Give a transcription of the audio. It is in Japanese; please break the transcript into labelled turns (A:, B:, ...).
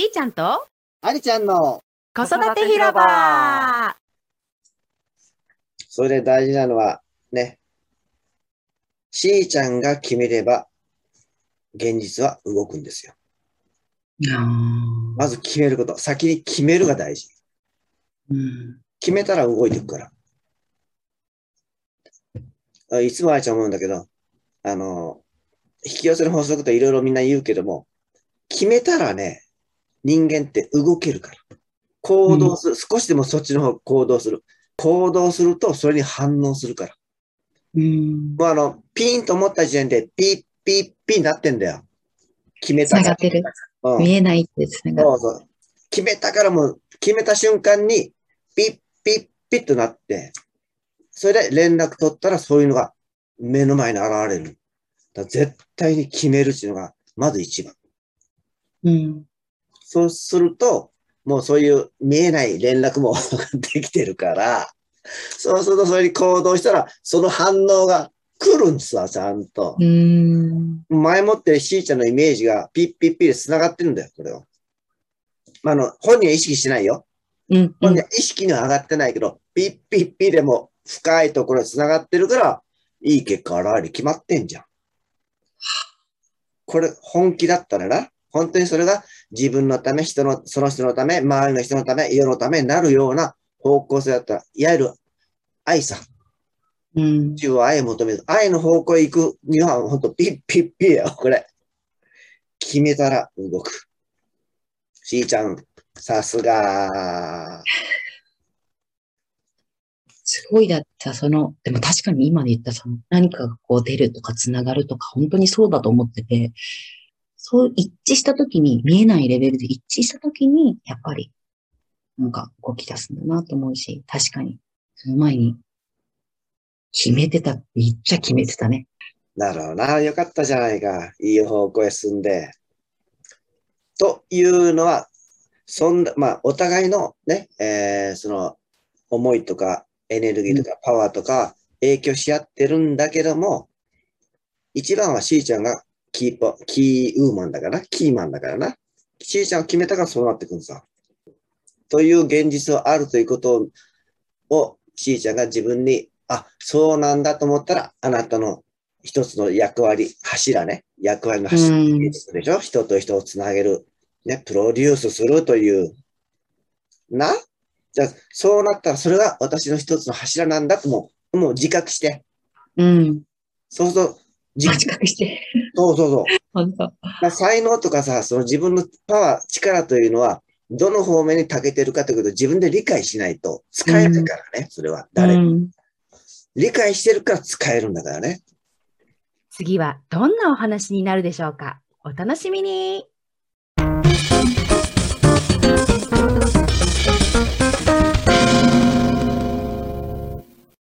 A: ーちゃんと
B: ありちゃんの、
A: 子育て広場
B: それで大事なのは、ね、しーちゃんが決めれば、現実は動くんですよ。まず決めること。先に決めるが大事。
C: うん。
B: 決めたら動いていくから。あいつもあいちゃん思うんだけど、あの、引き寄せの法則といろいろみんな言うけども、決めたらね、人間って動けるから。行動する。少しでもそっちの方行動する。行動するとそれに反応するから。
C: うん。
B: もうあの、ピーンと思った時点でピッピッピーになってんだよ。決め
C: つ
B: たから。
C: ってる。
B: うん
C: 見えないってつながる。
B: そうそう。決めたからもう、決めた瞬間に、ピッピッピッとなって、それで連絡取ったらそういうのが目の前に現れる。だ絶対に決めるっていうのが、まず一番。
C: うん。
B: そうすると、もうそういう見えない連絡もできてるから、そうするとそれに行動したら、その反応が来るんですわ、ちゃんと。
C: うん。
B: 前もってしーちゃんのイメージがピッピッピで繋がってるんだよ、これは。まあ、あの、本人は意識してないよ。
C: うん。
B: 本人は意識には上がってないけど、ピッピッピでも深いところに繋がってるから、いい結果現れる決まってんじゃん。これ、本気だったらな、本当にそれが自分のため、人の、その人のため、周りの人のため、世のためになるような方向性だったら、いわゆる愛さ。
C: うん。
B: 自分は愛を求める。愛の方向へ行くには、本当ピッピッピや、これ。決めたら動く。しーちゃん、さすが。
C: すごいだった、その、でも確かに今で言ったその何かがこう出るとか繋がるとか本当にそうだと思ってて、そう一致した時に、見えないレベルで一致した時に、やっぱり、なんか動き出すんだなと思うし、確かに、その前に、決めてたって言っちゃ決めてたね。
B: なるほどな。よかったじゃないか。いい方向へ進んで。というのは、そんな、まあ、お互いのね、えーその、思いとか、エネルギーとか、パワーとか、影響し合ってるんだけども、一番はしーちゃんがキーポ、キーウーマンだから、キーマンだからな。しーちゃんが決めたからそうなってくるんさ。という現実はあるということを、しーちゃんが自分に、あ、そうなんだと思ったら、あなたの一つの役割、柱ね。役割の柱
C: うん
B: でしょ人と人をつなげる。ね、プロデュースするという。な？じゃあ、そうなったら、それが私の一つの柱なんだともう、もう自覚して。
C: うん。
B: そうすると、自
C: 自覚して。
B: そうそうそう。
C: 本当。
B: まあ、才能とかさ、その自分のパワー、力というのは、どの方面に長けてるかということを自分で理解しないと使えないからね、それは。誰、
C: うん。
B: 理解してるから使えるんだからね。
A: 次はどんなお話になるでしょうかお楽しみに